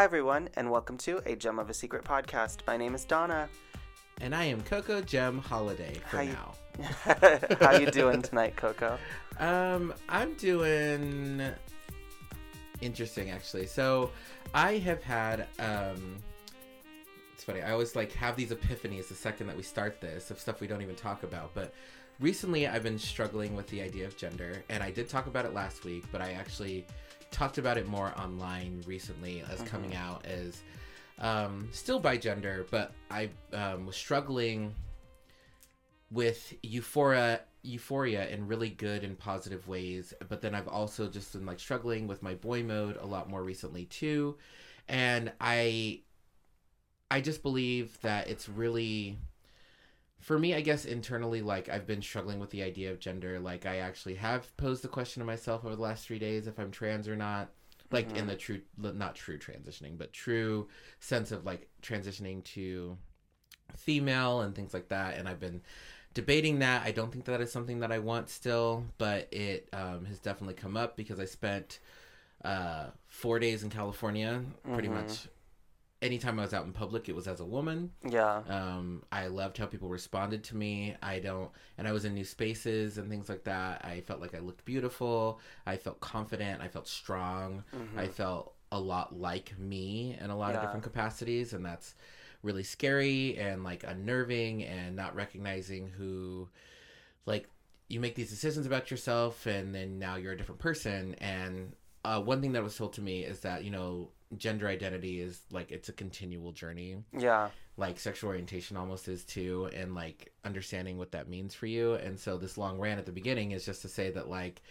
Hi, everyone, and welcome to a Gem of a Secret podcast. My name is Donna. And I am Coco Jem Holiday for How you- now. How you doing tonight, Coco? Um, I'm doing interesting actually. So I have had um it's funny, I always like have these epiphanies the second that we start this of stuff we don't even talk about. But recently I've been struggling with the idea of gender and I did talk about it last week, but I actually talked about it more online recently as coming out as um still bigender, but I um was struggling with euphoria euphoria in really good and positive ways but then i've also just been like struggling with my boy mode a lot more recently too. And i i just believe that it's really for me i guess internally like i've been struggling with the idea of gender. Like i actually have posed the question to myself over the last three days if i'm trans or not. Like in the true not true transitioning but true sense of like transitioning to female and things like that. And i've been debating that. I don't think that is something that i want still but it um, has definitely come up because i spent uh, four days in california pretty Mhm. much anytime i was out in public it was as a woman Yeah. um, I loved how people responded to me. I don't, and I was in new spaces and things like that. I felt like I looked beautiful. I felt confident. I felt strong. I felt a lot like me in a lot of different capacities, and that's really scary and like unnerving and not recognizing who, like, you make these decisions about yourself, and then now you're a different person. And uh, one thing that was told to me is that you know gender identity is like it's a continual journey. Yeah. like sexual orientation almost is too and like understanding what that means for you. And so this long rant at the beginning is just to say that like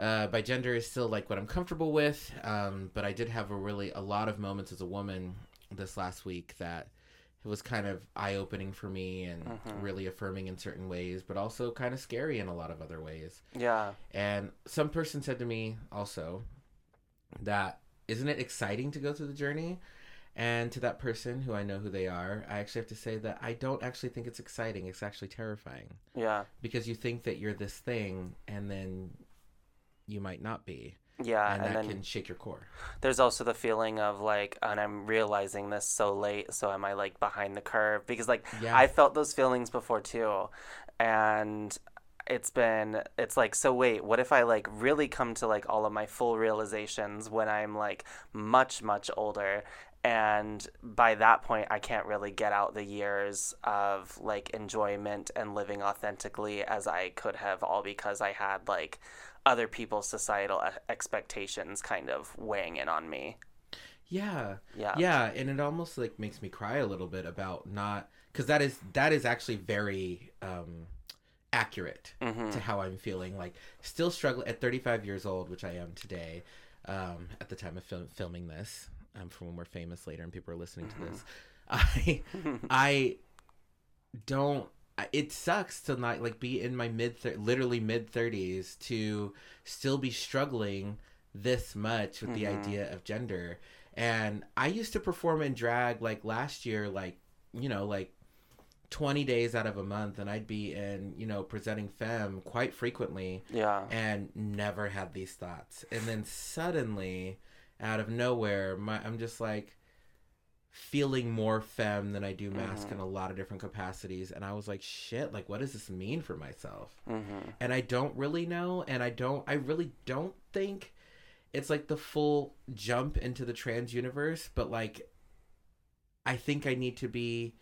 uh, bigender is still like what i'm comfortable with. Um, but i did have a really a lot of moments as a woman this last week that it was kind of eye-opening for me and really affirming in certain ways but also kind of scary in a lot of other ways. Yeah. and some person said to me also that isn't it exciting to go through the journey? And to that person who I know who they are, I actually have to say that I don't actually think it's exciting. It's actually terrifying Yeah. because you think that you're this thing and then you might not be. Yeah. and, And, that can shake your core. there's also the feeling of like, and I'm realizing this so late, so am I like behind the curve? Because like Yeah. I felt those feelings before too, and it's been it's like so wait what if i like really come to like all of my full realizations when i'm like much much older? And by that point i can't really get out the years of like enjoyment and living authentically as i could have all because i had like other people's societal expectations kind of weighing in on me. Yeah. yeah. Yeah, and it almost like makes me cry a little bit about not cuz that is that is actually very um accurate Mm-hmm. to how I'm feeling like still struggling at 35 years old, which I am today. Um at the time of film, filming this, um from when we're famous later and people are listening to this. I I don't it sucks to not like be in my mid thir- literally mid 30s to still be struggling this much with the idea of gender and i used to perform in drag like last year like you know like 20 days out of a month and i'd be in you know presenting femme quite frequently. Yeah. And never had these thoughts. And then suddenly out of nowhere my i'm just like feeling more femme than i do masc in a lot of different capacities. And i was like shit like what does this mean for myself? Mm-hmm. and i don't really know. And i don't i really don't think it's like the full jump into the trans universe but like i think i need to be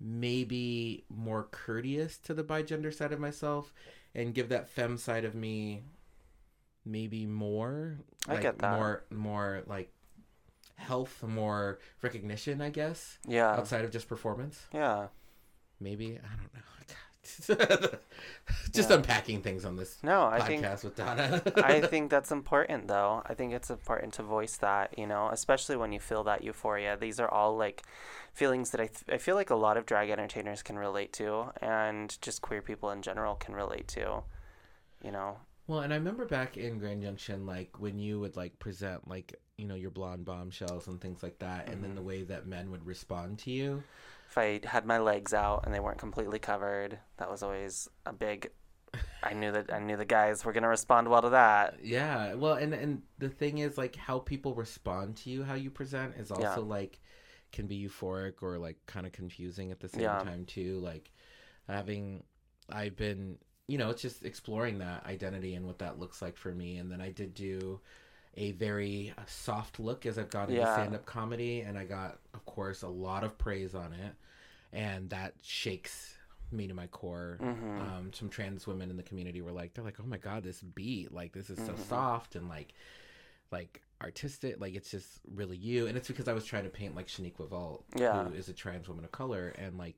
maybe more courteous to the bigender side of myself and give that fem side of me maybe more I like get that. more more like health more recognition i guess yeah outside of just performance yeah maybe i don't know God. just Yeah. unpacking things on this no i podcast think with donna I think that's important though. I think it's important to voice that, you know, especially when you feel that euphoria. These are all like feelings that I, th- I feel like a lot of drag entertainers can relate to and just queer people in general can relate to, you know. Well, and I remember back in Grand Junction, like when you would like present like you know your blonde bombshells and things like that, and then Mm-hmm. the way that men would respond to you. If I had my legs out and they weren't completely covered, that was always a big I knew that I knew the guys were gonna respond well to that. Yeah, well, and and the thing is, like, how people respond to you, how you present, is also Yeah. like can be euphoric or like kind of confusing at the same Yeah. time too. Like having, I've been, you know, it's just exploring that identity and what that looks like for me. And then I did do a very uh, soft look as I've got into Yeah. stand up comedy, and I got, of course, a lot of praise on it, and that shakes me to my core. Mhm. Um, some trans women in the community were like, they're like, oh my god, this beat, like this is so Mhm. soft and like, like artistic, like it's just really you. And it's because I was trying to paint like Shaniqua Vault, Yeah. who is a trans woman of color, and like.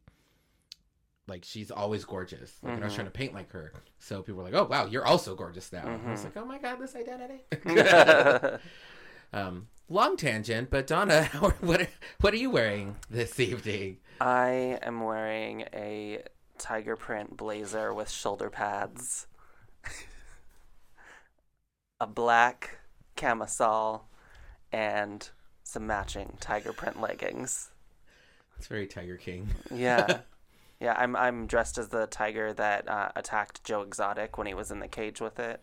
Like she's always gorgeous, like, and I was trying to paint like her. So people were like, "Oh wow, you're also gorgeous now." And I was Mhm. like, "Oh my god, this identity." um, long tangent, but Donna, what are, what are you wearing this evening? I am wearing a tiger print blazer with shoulder pads, a black camisole, and some matching tiger print leggings. It's very Tiger King. Yeah. Yeah, I'm I'm dressed as the tiger that uh, attacked Joe Exotic when he was in the cage with it,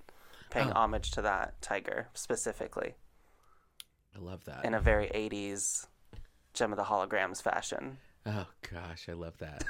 paying Oh. homage to that tiger specifically I love that. in a very 80s Jem and the Holograms fashion. oh gosh, I love that.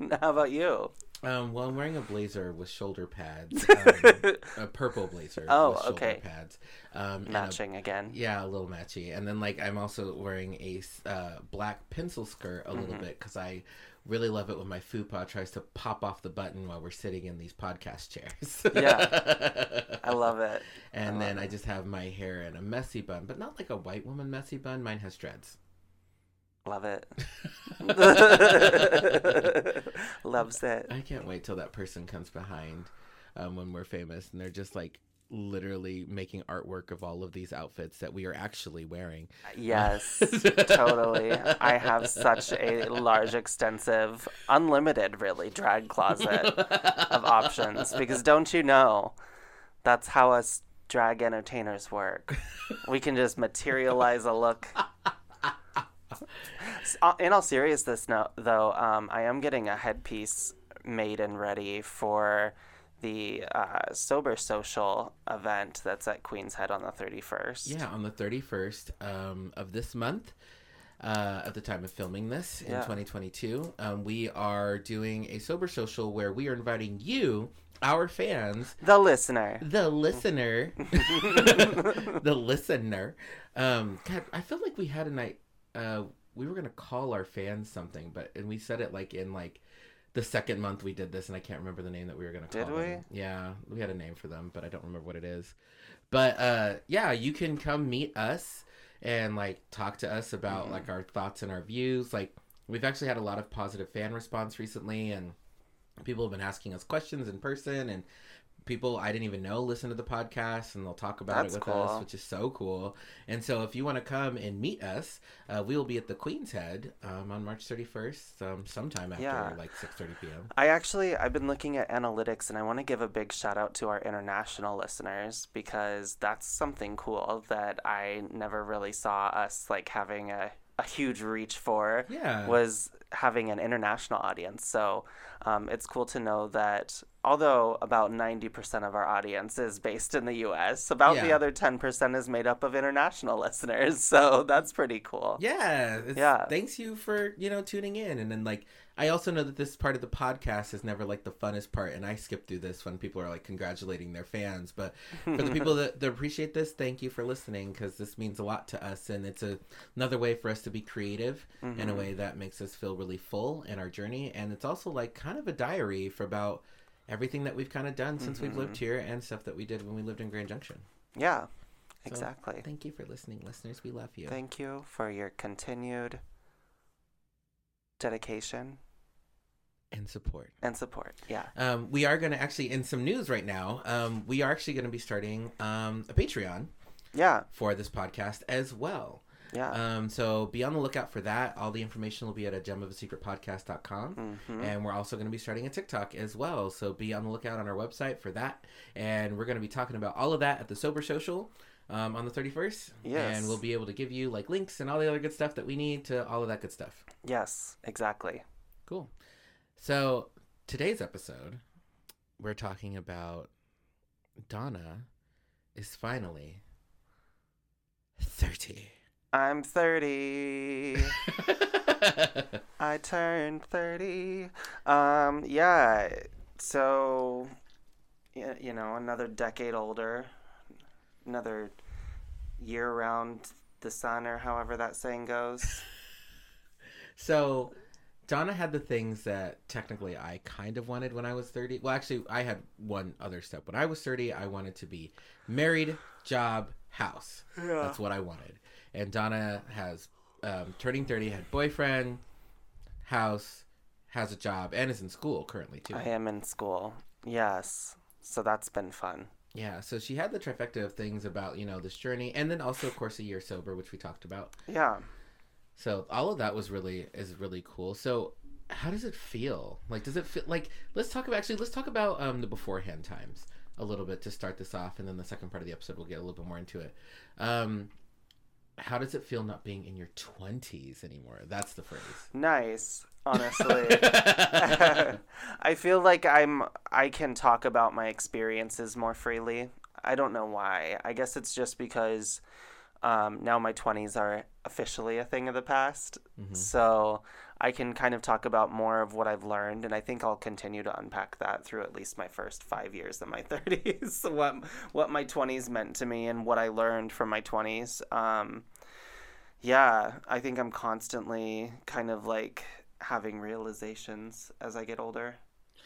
How about you? Um, well, I'm wearing a blazer with shoulder pads, um, a purple blazer. Oh, with shoulder okay. Pads. Um, and a- Matching again. yeah, a little matchy, and then like I'm also wearing a uh, black pencil skirt a little Mhm. bit because I really love it when my fupa tries to pop off the button while we're sitting in these podcast chairs. Yeah. I love it. And I then love I just have my hair in a messy bun, but not like a white woman messy bun. Mine has dreads. Love it. Loves it. I can't wait till that person comes behind um, when we're famous and they're just like literally making artwork of all of these outfits that we are actually wearing. Yes, totally. I have such a large, extensive, unlimited, really, drag closet of options because don't you know that's how us drag entertainers work? We can just materialize a look. In all seriousness, no, though, um, I am getting a headpiece made and ready for the uh, Sober Social event that's at Queen's Head on the 31st. Yeah, on the 31st um, of this month, uh, at the time of filming this in Yeah. 2022, um, we are doing a sober social where we are inviting you, our fans, The listener. the listener, the listener. Um, God, I feel like we had a night. Uh, we were gonna call our fans something, but and we said it like in like the second month we did this, and I can't remember the name that we were gonna call Did them. Yeah, we had a name for them, but I don't remember what it is. But uh, yeah, you can come meet us and like talk to us about Mhm. like our thoughts and our views. Like we've actually had a lot of positive fan response recently, and people have been asking us questions in person and people I didn't even know listen to the podcast and they'll talk about That's it with cool. us, which is so cool. And so if you want to come and meet us, uh, we will be at the Queen's Head um, on March 31st, um, sometime after Yeah. like 6:30 p.m. I actually I've been looking at analytics and I want to give a big shout out to our international listeners because that's something cool that I never really saw us like having a, a huge reach for Yeah. was having an international audience. So um, it's cool to know that although about 90% of our audience is based in the US, about the other 10% is made up of international listeners. So that's pretty cool. Yeah, Yeah. Thanks you for you know tuning in, and then like I also know that this part of the podcast is never like the funnest part, and I skip through this when people are like congratulating their fans. But for the people that, that appreciate this, thank you for listening because this means a lot to us, and it's a, another way for us to be creative in a Mhm. way that makes us feel really full in our journey, and it's also like kind of a diary for about everything that we've kind of done since we've Mhm. lived here and stuff that we did when we lived in Grand Junction. Yeah, So, exactly. Thank you for listening, listeners. We love you. Thank you for your continued dedication and support. and support. Yeah. Um, we are going to actually, in some news right now, um, we are actually going to be starting um, a Patreon Yeah. for this podcast as well. Yeah. Um, so be on the lookout for that. All the information will be at a gem of a secret podcast.com. hmm And we're also going to be starting a TikTok as well. So be on the lookout on our website for that. And we're going to be talking about all of that at the Sober Social um, on the 31st. Yes. And we'll be able to give you like links and all the other good stuff that we need to all of that good stuff. Yes, exactly. Cool. So today's episode, we're talking about Donna is finally 30. I'm 30. I turned 30. Um, yeah. So, you know, another decade older, another year around the sun, or however that saying goes. so, Donna had the things that technically I kind of wanted when I was 30. Well, actually, I had one other step. When I was 30, I wanted to be married, job, house. Yeah. That's what I wanted. And Donna has um, turning 30, had boyfriend, house, has a job, and is in school currently, too. I am in school. Yes. So that's been fun. Yeah, so she had the trifecta of things about, you know, this journey, and then also, of course, a year sober, which we talked about. Yeah. So all of that was really is really cool. So how does it feel? Like, does it feel like? Let's talk about actually. Let's talk about um, the beforehand times a little bit to start this off, and then the second part of the episode we'll get a little bit more into it. Um, how does it feel not being in your twenties anymore? That's the phrase. Nice, honestly. I feel like I'm I can talk about my experiences more freely. I don't know why. I guess it's just because um, now my 20s are officially a thing of the past. So I can kind of talk about more of what I've learned, and I think I'll continue to unpack that through at least my first five years of my 30s. what what my 20s meant to me and what I learned from my 20s. Um, yeah, I think I'm constantly kind of like having realizations as I get older.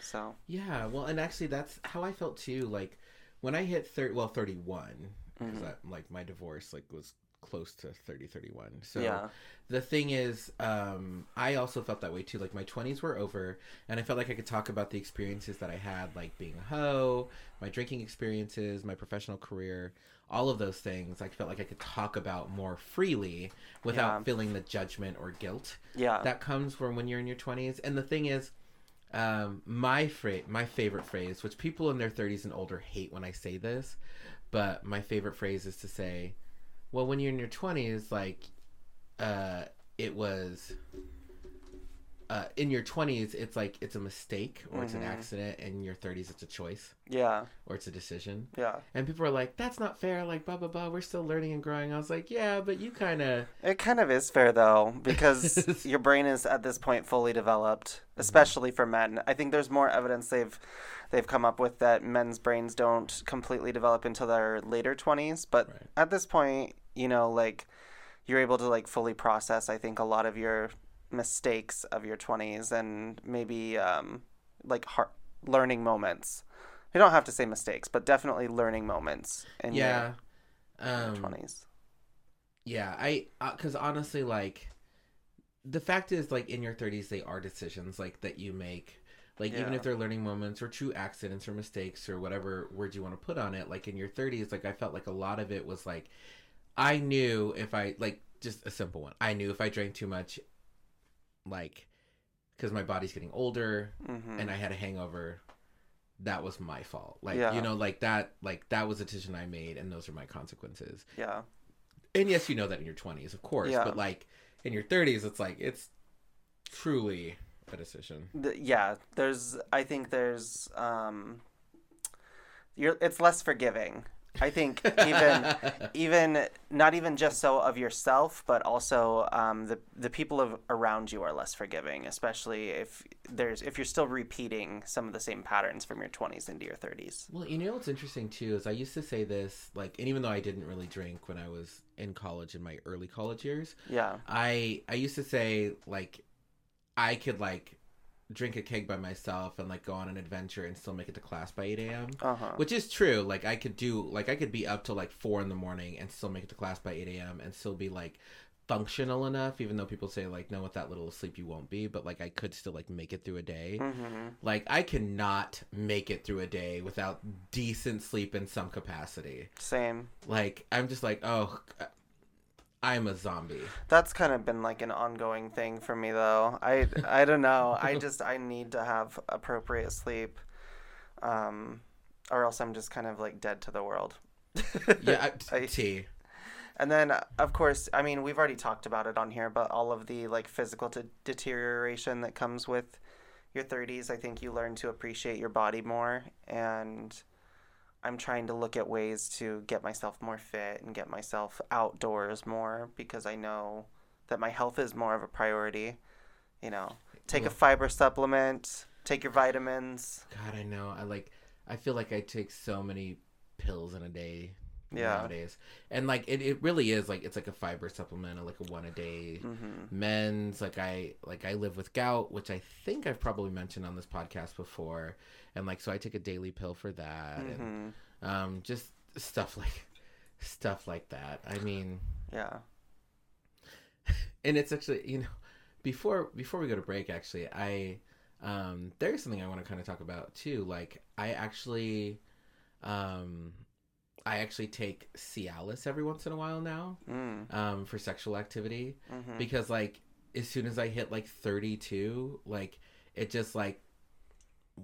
So Yeah, well, and actually, that's how I felt too. Like when I hit thirty, well, thirty-one, because like my divorce like was close to 30 31 so Yeah. the thing is um i also felt that way too. Like my 20s were over and i felt like i could talk about the experiences that i had like being a hoe my drinking experiences my professional career all of those things. I felt like i could talk about more freely without Yeah. feeling the judgment or guilt yeah, that comes from when you're in your 20s and the thing is um, my phrase my favorite phrase which people in their 30s and older hate when i say this but my favorite phrase is to say well when you're in your 20s like uh, it was uh, in your 20s it's like it's a mistake or it's an Mhm. accident and in your 30s it's a choice yeah, or it's a decision yeah. and people are like that's not fair like blah blah blah we're still learning and growing i was like yeah but you kind of It kind of is fair though, because your brain is at this point fully developed, especially for men. I think there's more evidence they've they've come up with that men's brains don't completely develop until their later 20s, but Right. at this point, you know, like you're able to like fully process I think a lot of your mistakes of your 20s and maybe um like heart learning moments. You don't have to say mistakes, but definitely learning moments in yeah your um, 20s. Yeah, I because honestly, like the fact is, like in your thirties, they are decisions like that you make. Like even if they're learning moments or true accidents or mistakes or whatever word you want to put on it, like in your thirties, like I felt like a lot of it was like I knew if I like just a simple one. I knew if I drank too much, like because my body's getting older hmm and I had a hangover, that was my fault. Like Yeah. you know, like that, like that was a decision I made, and those are my consequences yeah. and yes, you know that in your twenties, of course, Yeah. but like in your thirties, it's like it's truly a decision. Th- yeah there's i think there's um you're it's less forgiving i think even even not even just so of yourself but also um the the people of, around you are less forgiving especially if there's if you're still repeating some of the same patterns from your 20s into your 30s well, you know what's interesting too is I used to say this like, and even though I didn't really drink when I was in college in my early college years, yeah. I I used to say like I could like drink a keg by myself and like go on an adventure and still make it to class by eight a.m. uh-huh Which is true. Like I could do like I could be up till like four in the morning and still make it to class by eight a.m. and still be like functional enough, even though people say like no, with that little sleep you won't be. But like I could still like make it through a day. hmm Like I cannot make it through a day without decent sleep in some capacity. same Like I'm just like oh, I'm a zombie. That's kind of been like an ongoing thing for me though. I I don't know. I just I need to have appropriate sleep. Um or else I'm just kind of like dead to the world. Yeah, I, I- T. And then of course, I mean, we've already talked about it on here, but all of the like physical de- deterioration that comes with your 30s, I think you learn to appreciate your body more. And I'm trying to look at ways to get myself more fit and get myself outdoors more because I know that my health is more of a priority. You know, take a fiber supplement, take your vitamins. God, I know. I like. I feel like I take so many pills in a day Yeah. nowadays, and like it, it really is like it's like a fiber supplement, or like a one a day. hmm Men's like I like I live with gout, which I think I've probably mentioned on this podcast before, and like so I take a daily pill for that, and hmm um, just stuff like stuff like that. I mean, Yeah. and it's actually you know before before we go to break actually i um there's something i want to kind of talk about too like i actually um i actually take cialis every once in a while now Mm. um for sexual activity. Hmm because like as soon as i hit like 32 like it just like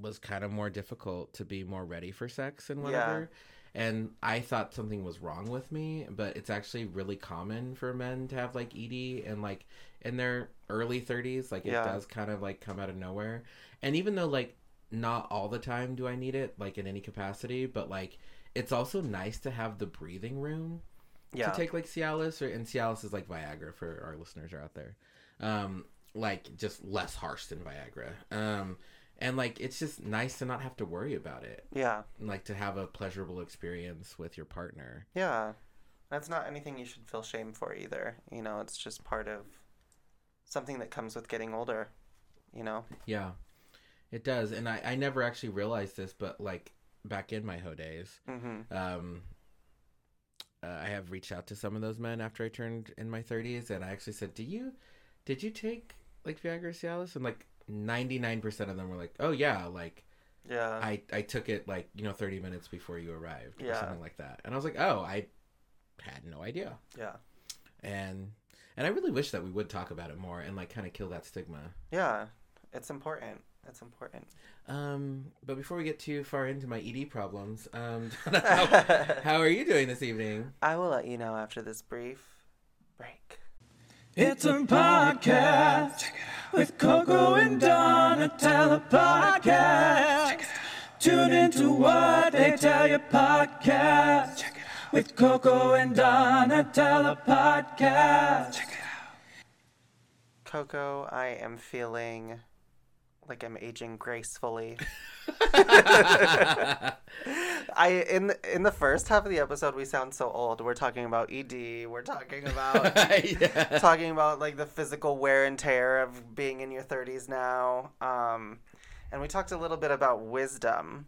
was kind of more difficult to be more ready for sex and whatever. And i thought something was wrong with me but it's actually really common for men to have like ed and like in their early 30s like it does kind of like come out of nowhere. And even though like not all the time do i need it like in any capacity but like it's also nice to have the breathing room Yeah. to take like Cialis or and Cialis is like Viagra for our listeners are out there. Um like just less harsh than Viagra. Um and like it's just nice to not have to worry about it. yeah. And, like to have a pleasurable experience with your partner. Yeah. That's not anything you should feel shame for either. You know, it's just part of something that comes with getting older. You know? Yeah. It does. And I, I never actually realized this, but like back in my hoe days, Mm-hmm. um uh, I have reached out to some of those men after I turned in my 30s, and I actually said, "Do you, did you take like Viagra Cialis?" And like 99% of them were like, "Oh yeah, like Yeah. I I took it like you know 30 minutes before you arrived or something like that." And I was like, "Oh, I had no idea." yeah. And and I really wish that we would talk about it more and like kind of kill that stigma. Yeah. It's important. It's important. Um, but before we get too far into my ED problems, um, how, how are you doing this evening? I will let you know after this brief break. It's a podcast with Coco and Donatella podcast. Tune into what they tell you podcast with Coco and Donatella podcast. Coco, I am feeling like I'm aging gracefully. I in the- in the first half of the episode we sound so old. We're talking about ED. We're talking about yeah. talking about like the physical wear and tear of being in your 30s now. Um, and we talked a little bit about wisdom,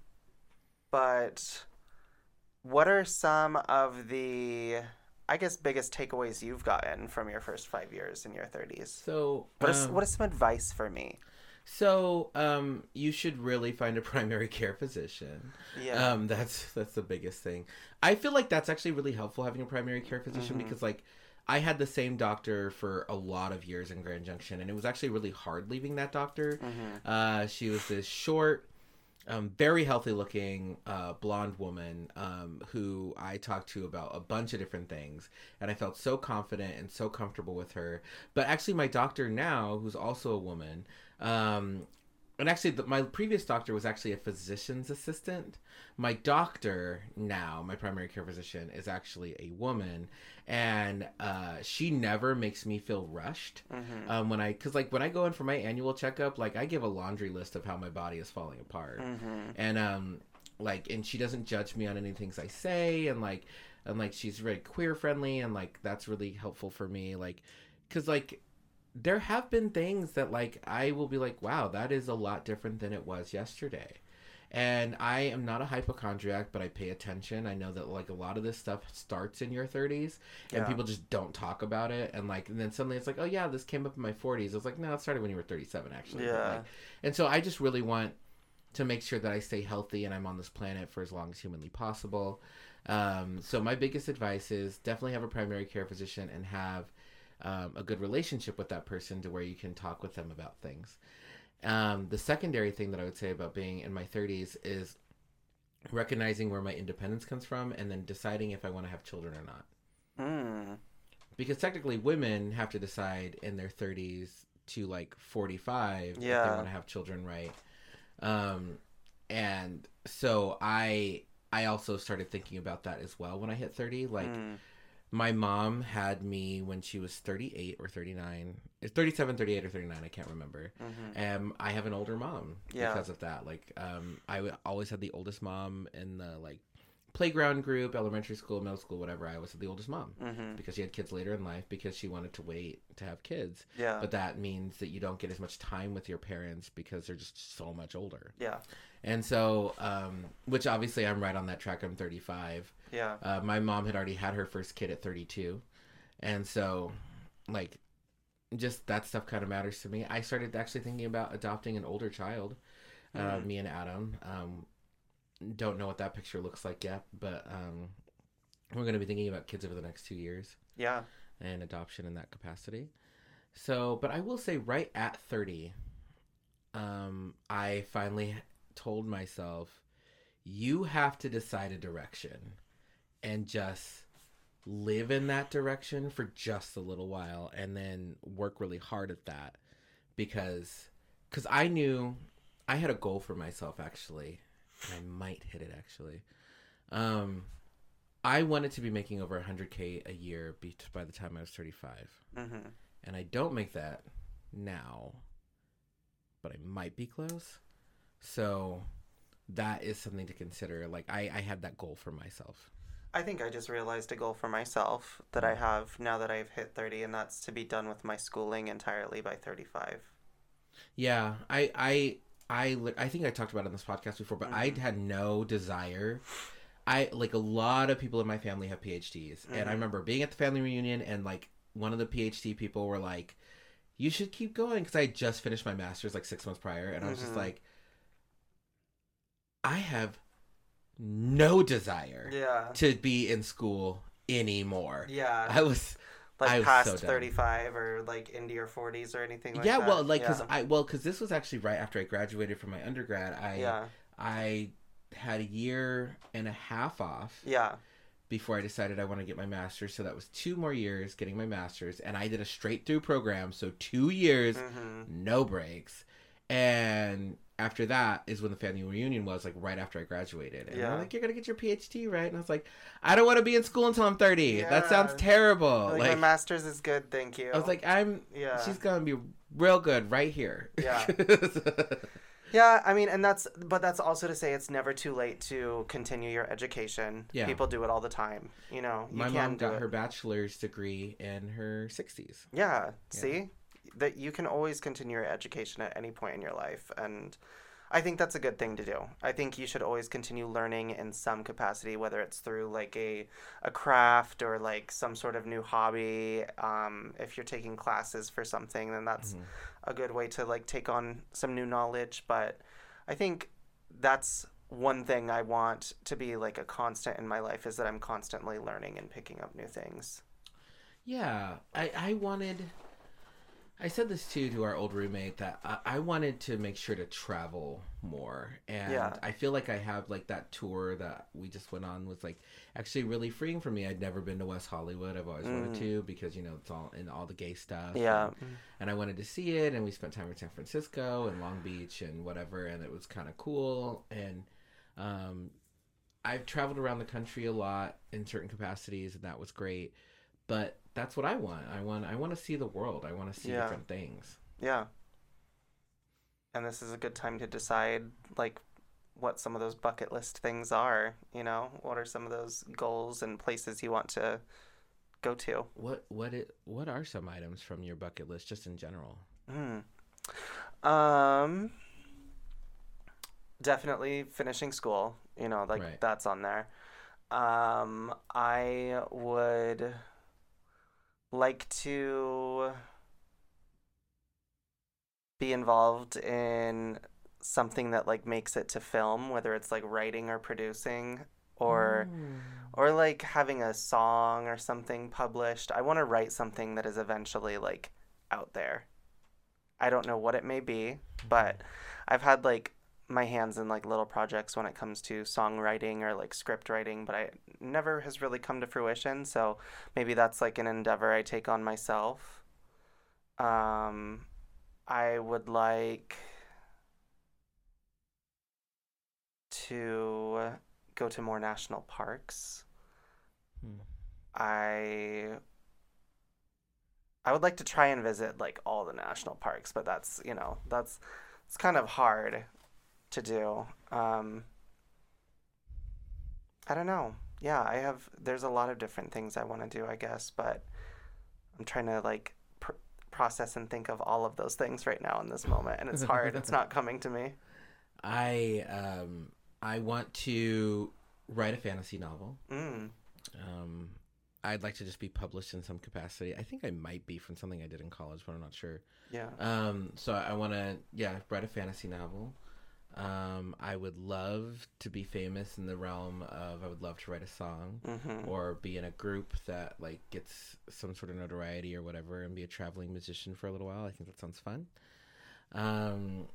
but what are some of the, I guess, biggest takeaways you've gotten from your first five years in your 30s? So, What is, um, what is some advice for me? So um, you should really find a primary care physician. Yeah. Um, that's that's the biggest thing. I feel like that's actually really helpful having a primary care physician Mhm. because like I had the same doctor for a lot of years in Grand Junction, and it was actually really hard leaving that doctor. Mhm. Uh, she was this short, um, very healthy looking uh, blonde woman um, who I talked to about a bunch of different things. And I felt so confident and so comfortable with her. But actually, my doctor now, who's also a woman, um, and actually, the, my previous doctor was actually a physician's assistant. My doctor now, my primary care physician, is actually a woman, and uh, she never makes me feel rushed Mhm. um, when I, cause like when I go in for my annual checkup, like I give a laundry list of how my body is falling apart, Mhm. and um, like, and she doesn't judge me on any things I say, and like, and like she's very queer friendly, and like that's really helpful for me, like, cause like there have been things that like I will be like, wow, that is a lot different than it was yesterday. And I am not a hypochondriac, but I pay attention. I know that like a lot of this stuff starts in your 30s and Yeah. people just don't talk about it and like and then suddenly it's like, "Oh yeah, this came up in my 40s." I was like, "No, it started when you were 37 actually." Yeah. like- and so I just really want to make sure that I stay healthy and I'm on this planet for as long as humanly possible. Um, so my biggest advice is definitely have a primary care physician and have um, a good relationship with that person to where you can talk with them about things. Um, the secondary thing that I would say about being in my 30s is recognizing where my independence comes from and then deciding if I want to have children or not. Mm. Because technically, women have to decide in their 30s to like 45 if they want to have children right um and so i i also started thinking about that as well when i hit 30 like Mm. My mom had me when she was 38 or 39 it's 37 38 or 39 i can't remember Mhm. um i have an older mom Yeah. because of that like um i always had the oldest mom in the like playground group elementary school middle school whatever i was the oldest mom Mhm. because she had kids later in life because she wanted to wait to have kids Yeah. but that means that you don't get as much time with your parents because they're just so much older yeah. and so um which obviously i'm right on that track i'm 35 Yeah. uh, my mom had already had her first kid at 32 and so like just that stuff kind of matters to me i started actually thinking about adopting an older child uh, Mhm. me and adam um, don't know what that picture looks like yet but um, we're going to be thinking about kids over the next two years. Yeah. and adoption in that capacity. So but i will say right at 30 um, i finally told myself you have to decide a direction and just live in that direction for just a little while and then work really hard at that. Because because i knew i had a goal for myself actually i might hit it actually. Um i wanted to be making over 100k a year be- by the time i was 35 Mm-hmm. and i don't make that now but i might be close. So that is something to consider. Like i i had that goal for myself. I think I just realized a goal for myself that I have now that I've hit 30, and that's to be done with my schooling entirely by 35. Yeah, I I I I think I talked about it on this podcast before, but I Mhm. had no desire. I like a lot of people in my family have PhDs, and I Mhm. remember being at the family reunion and like one of the PhD people were like, "You should keep going," because I had just finished my master's like six months prior, and I was just Mhm. like, I have no desire Yeah. to be in school anymore. Yeah. I was I like past so 35 or like into your 40s or anything like yeah, that. well, like because yeah. I well because this was actually right after I graduated from my undergrad. I yeah. I had a year and a half off Yeah. before I decided I want to get my master's. So that was two more years getting my master's, and I did a straight through program. So two years, hmm no breaks, and after that is when the family reunion was like right after I graduated. And Yeah. they're like, "You're gonna get your PhD, right?" And I was like, "I don't want to be in school until I'm 30. That sounds terrible." Like, Like, my master's is good, thank you. I was like, "I'm." yeah. She's gonna be real good right here. Yeah. Yeah, I mean, and that's, but that's also to say it's never too late to continue your education. Yeah. People do it all the time. You know, you My can mom got her bachelor's degree in her 60s. Yeah, see? That you can always continue your education at any point in your life. And I think that's a good thing to do. I think you should always continue learning in some capacity, whether it's through like a, a craft or like some sort of new hobby. Um, if you're taking classes for something, then that's Mhm. a good way to like take on some new knowledge. But I think that's one thing I want to be like a constant in my life is that I'm constantly learning and picking up new things. Yeah, I, I wanted. I said this too to our old roommate that I, I wanted to make sure to travel more, and Yeah. I feel like I have like that tour that we just went on was like actually really freeing for me. I'd never been to West Hollywood. I've always wanted Mm. to because you know it's all in all the gay stuff. Yeah. and, and I wanted to see it, and we spent time in San Francisco and Long Beach and whatever, and it was kind of cool. And um, I've traveled around the country a lot in certain capacities, and that was great. But that's what I want. I want I want to see the world. I want to see Yeah. different things. Yeah. And this is a good time to decide like what some of those bucket list things are, you know? What are some of those goals and places you want to go to? What what it what are some items from your bucket list just in general? Hmm. Um definitely finishing school, you know, like Right. that's on there. Um I would like to be involved in something that like makes it to film, whether it's like writing or producing or mm. or like having a song or something published. I want to write something that is eventually like out there. I don't know what it may be, but mm. I've had like my hands in like little projects when it comes to songwriting or like script writing, but I never has really come to fruition. So maybe that's like an endeavor I take on myself. Um, I would like to go to more national parks. Hmm. I I would like to try and visit like all the national parks, but that's you know that's it's kind of hard to do. Um, I don't know. Yeah, I have. There's a lot of different things I want to do, I guess, but I'm trying to like pr- process and think of all of those things right now in this moment, and it's hard. it's not coming to me. I um I want to write a fantasy novel. Mm. Um, I'd like to just be published in some capacity. I think I might be from something I did in college, but I'm not sure. Yeah. Um, so I want to, yeah, write a fantasy novel. Um, I would love to be famous in the realm of I would love to write a song Mm-hmm. or be in a group that like gets some sort of notoriety or whatever and be a traveling musician for a little while. I think that sounds fun. Um,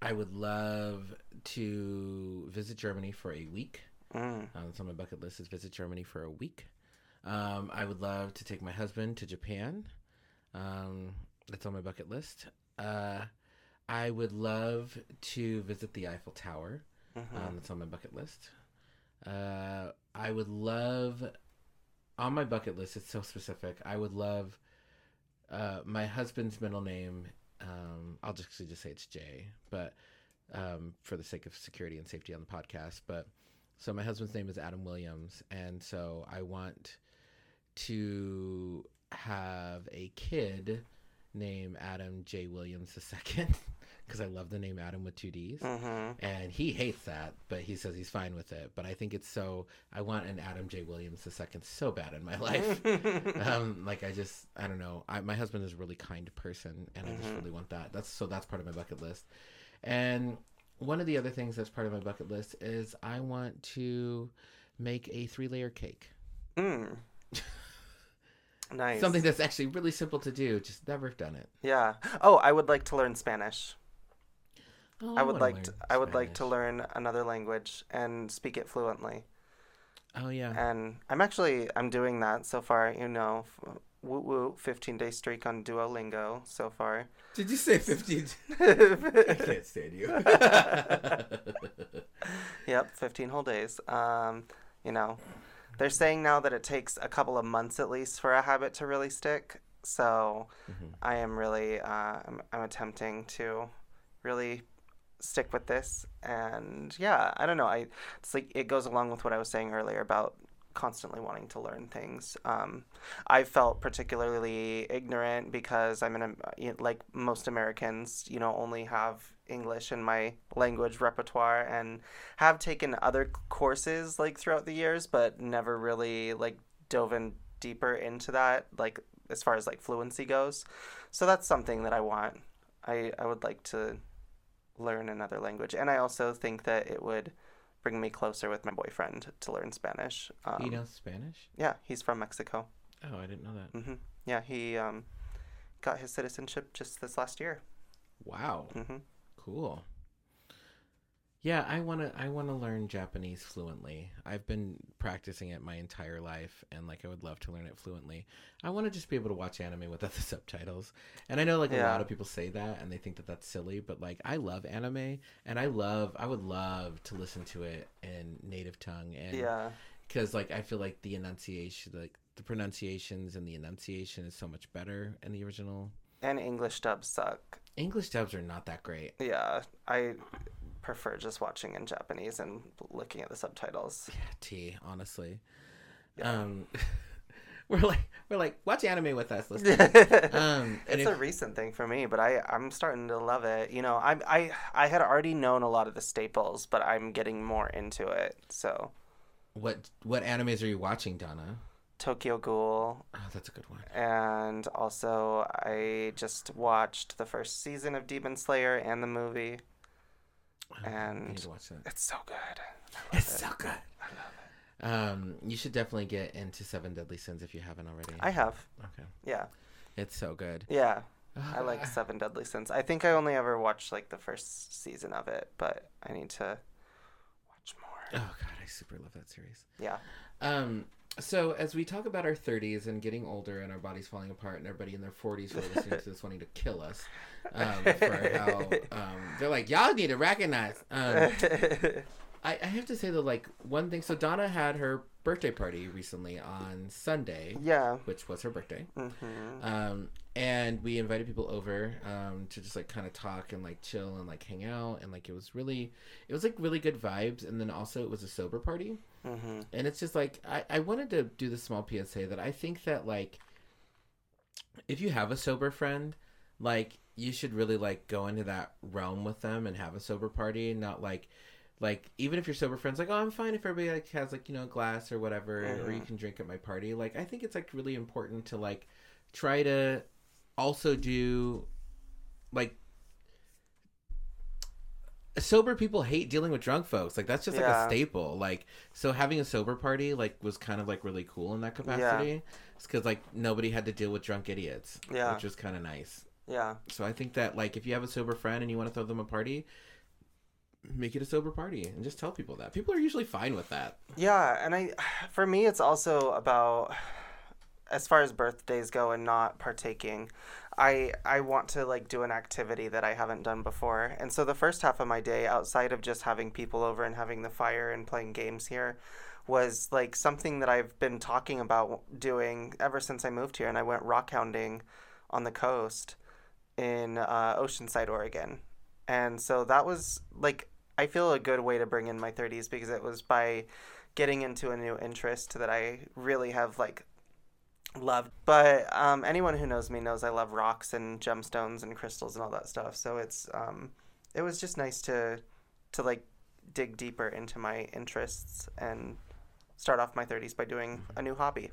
I would love to visit Germany for a week. Mm. Um, on my bucket list is visit Germany for a week. Um, I would love to take my husband to Japan. Um, that's on my bucket list. Uh, I would love to visit the Eiffel Tower. Mhm. Um, that's on my bucket list. Uh, I would love on my bucket list. It's so specific. I would love uh, my husband's middle name. Um, I'll just actually just say it's Jay, but um, for the sake of security and safety on the podcast. But so my husband's name is Adam Williams, and so I want to have a kid named Adam J Williams II because I love the name Adam with two D's Mhm. and he hates that, but he says he's fine with it. But I think it's so. I want an Adam J. Williams II so bad in my life. um, like I just, I don't know. I, my husband is a really kind person, and I just Mhm. really want that. That's so. That's part of my bucket list. And one of the other things that's part of my bucket list is I want to make a three-layer cake. Mm. nice. Something that's actually really simple to do. Just never done it. Yeah. Oh, I would like to learn Spanish. Oh, I would wanna like to, I would like to learn another language and speak it fluently. Oh yeah. And I'm actually I'm doing that so far. You know, woo woo, 15 day streak on Duolingo so far. Did you say fifteen? I can't stand you. Yep, 15 whole days. Um, you know, they're saying now that it takes a couple of months at least for a habit to really stick. So Mhm. I am really, uh, I'm, I'm attempting to really stick with this. And yeah, I don't know. I it's like it goes along with what I was saying earlier about constantly wanting to learn things. Um, I felt particularly ignorant because I'm in a like most Americans, you know, only have English in my language repertoire and have taken other courses like throughout the years, but never really like dove in deeper into that, like as far as like fluency goes. So that's something that I want. I I would like to learn another language, and I also think that it would bring me closer with my boyfriend to learn Spanish. Um, he knows Spanish? Yeah, he's from Mexico. Oh, I didn't know that. hmm Yeah, he um, got his citizenship just this last year. Wow, hmm cool. Yeah, I wanna I wanna learn Japanese fluently. I've been practicing it my entire life, and like I would love to learn it fluently. I want to just be able to watch anime without the subtitles. And I know like a lot of people say that, and they think that that's silly, but like I love anime, and I love I would love to listen to it in native tongue, and Yeah. because like I feel like the enunciation, like the pronunciations and the enunciation is so much better in the original. And English dubs suck. English dubs are not that great. Yeah, I prefer just watching in Japanese and looking at the subtitles. Yeah, T, honestly. Yeah. Um, we're like we're like watch anime with us. It's um, and a recent thing for me, but I I'm starting to love it. You know, I I I had already known a lot of the staples, but I'm getting more into it. So what what animes are you watching, Donna? Tokyo Ghoul, Oh, that's a good one. and also I just watched the first season of Demon Slayer and the movie. And- to watch that. It's so good. I love It's it. so good. Um, you should definitely get into Seven Deadly Sins if you haven't already. I have. okay, Yeah. it's so good. Yeah. I like Seven Deadly Sins. I think I only ever watched like the first season of it, but I need to watch more. Oh god, I super love that series. Yeah. Um, so as we talk about our 30s and getting older and our bodies falling apart and everybody in their 40s who are listening to this wanting to kill us um, for how um, they're like y'all need to recognize um, I, I have to say though like one thing so Dona had her birthday party recently on sunday yeah. which was her birthday. Hmm um, and we invited people over um, to just like kind of talk and like chill and like hang out and like it was really it was like really good vibes. And then also it was a sober party hmm and it's just like I, I wanted to do the small psa that i think that like if you have a sober friend like you should really like go into that realm with them and have a sober party and not like like even if your sober friends like oh i'm fine if everybody like has like you know a glass or whatever or you Mhm. can drink at my party like i think it's like really important to like try to also do like sober people hate dealing with drunk folks. Like that's just like a staple. Like so having a sober party like was kind of like really cool in that capacity. It's because like nobody had to deal with drunk idiots Yeah. which was kind of nice. Yeah. so i think that like if you have a sober friend and you want to throw them a party make it a sober party and just tell people that. People are usually fine with that. Yeah, and I for me it's also about as far as birthdays go and not partaking. I I want to like do an activity that I haven't done before. And so the first half of my day outside of just having people over and having the fire and playing games here was like something that I've been talking about doing ever since I moved here and I went rock hounding on the coast in uh, Oceanside, Oregon. And so that was like I feel a good way to bring in my 30s because it was by getting into a new interest that I really have like loved. But um, anyone who knows me knows I love rocks and gemstones and crystals and all that stuff. So it's um, it was just nice to to like dig deeper into my interests and start off my 30s by doing a new hobby.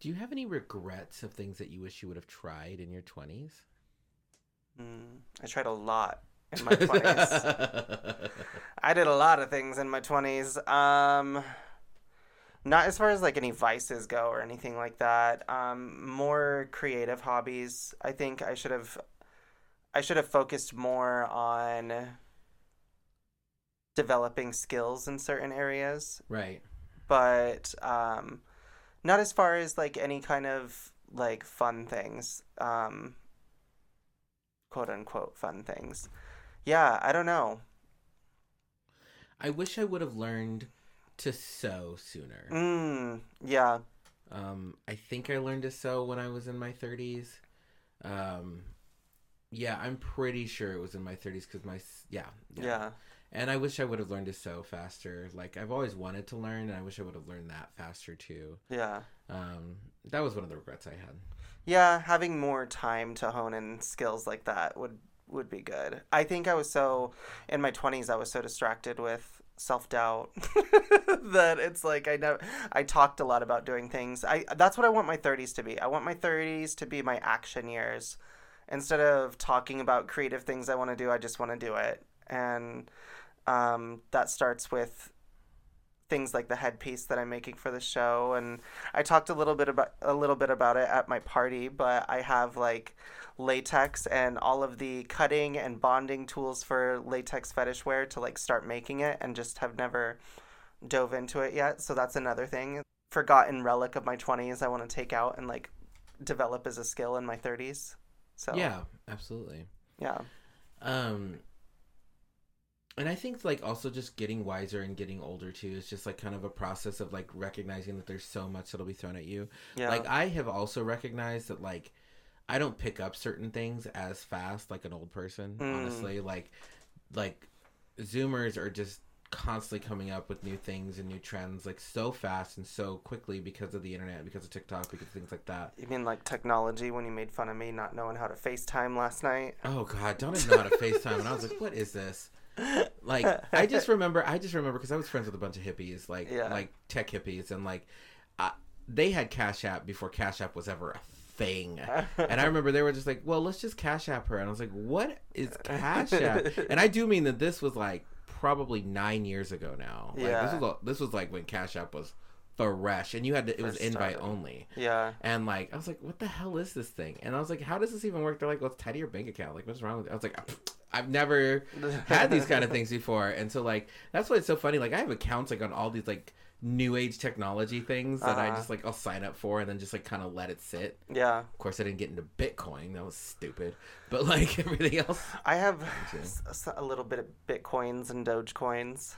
do you have any regrets of things that you wish you would have tried in your 20s Mm, I tried a lot in my 20s. I did a lot of things in my 20s. Um, not as far as like any vices go or anything like that. Um, more creative hobbies. I think I should have I should have focused more on developing skills in certain areas, right but um, not as far as like any kind of like fun things. Um, quote unquote fun things. Yeah, I don't know. i wish i would have learned to sew sooner Mm, yeah. Um, I think I learned to sew when I was in my 30s. Um, yeah, I'm pretty sure it was in my 30s because my s- yeah, Yeah. And I wish I would have learned to sew faster. Like I've always wanted to learn, and I wish I would have learned that faster too. Yeah. Um, that was one of the regrets I had. Yeah, having more time to hone in skills like that would would be good. I think I was so in my 20s I was so distracted with self-doubt that it's like I never I talked a lot about doing things. I that's what I want my 30s to be. I want my 30s to be my action years. Instead of talking about creative things I want to do, I just want to do it. And um, that starts with things like the headpiece that I'm making for the show and I talked a little bit about a little bit about it at my party, but I have like latex and all of the cutting and bonding tools for latex fetish wear to like start making it and just have never dove into it yet. So that's another thing. Forgotten relic of my 20s I want to take out and like develop as a skill in my 30s. So Yeah, absolutely. Yeah. Um, and I think like also just getting wiser and getting older too is just like kind of a process of like recognizing that there's so much that'll be thrown at you. Yeah. Like I have also recognized that like I don't pick up certain things as fast like an old person. Mm. Honestly, like like Zoomers are just constantly coming up with new things and new trends like so fast and so quickly because of the internet, because of TikTok, because of things like that. you mean like technology when you made fun of me not knowing how to FaceTime last night? Oh God, don't even know how to FaceTime, and I was like, "What is this?" Like, I just remember, I just remember because I was friends with a bunch of hippies, like Yeah. like tech hippies, and like, I, they had Cash App before Cash App was ever a thing. And I remember they were just like, "Well, let's just Cash App her," and I was like, "What is Cash App?" And I do mean that this was like probably nine years ago now. Like, Yeah. this was this was like when Cash App was fresh, and you had to, it was First invite started. only. Yeah. And like, I was like, what the hell is this thing? And I was like, how does this even work? They're like, well, it's tied to your bank account. Like, what's wrong with it? I was like, I've never had these kind of things before. And so like, that's why it's so funny. Like, I have accounts like on all these like new age technology things that I Uh-huh. just like I'll sign up for and then just like kind of let it sit. Yeah. Of course, I didn't get into Bitcoin. That was stupid. But like everything else, I have too. s- s- a little bit of Bitcoins and Dogecoins.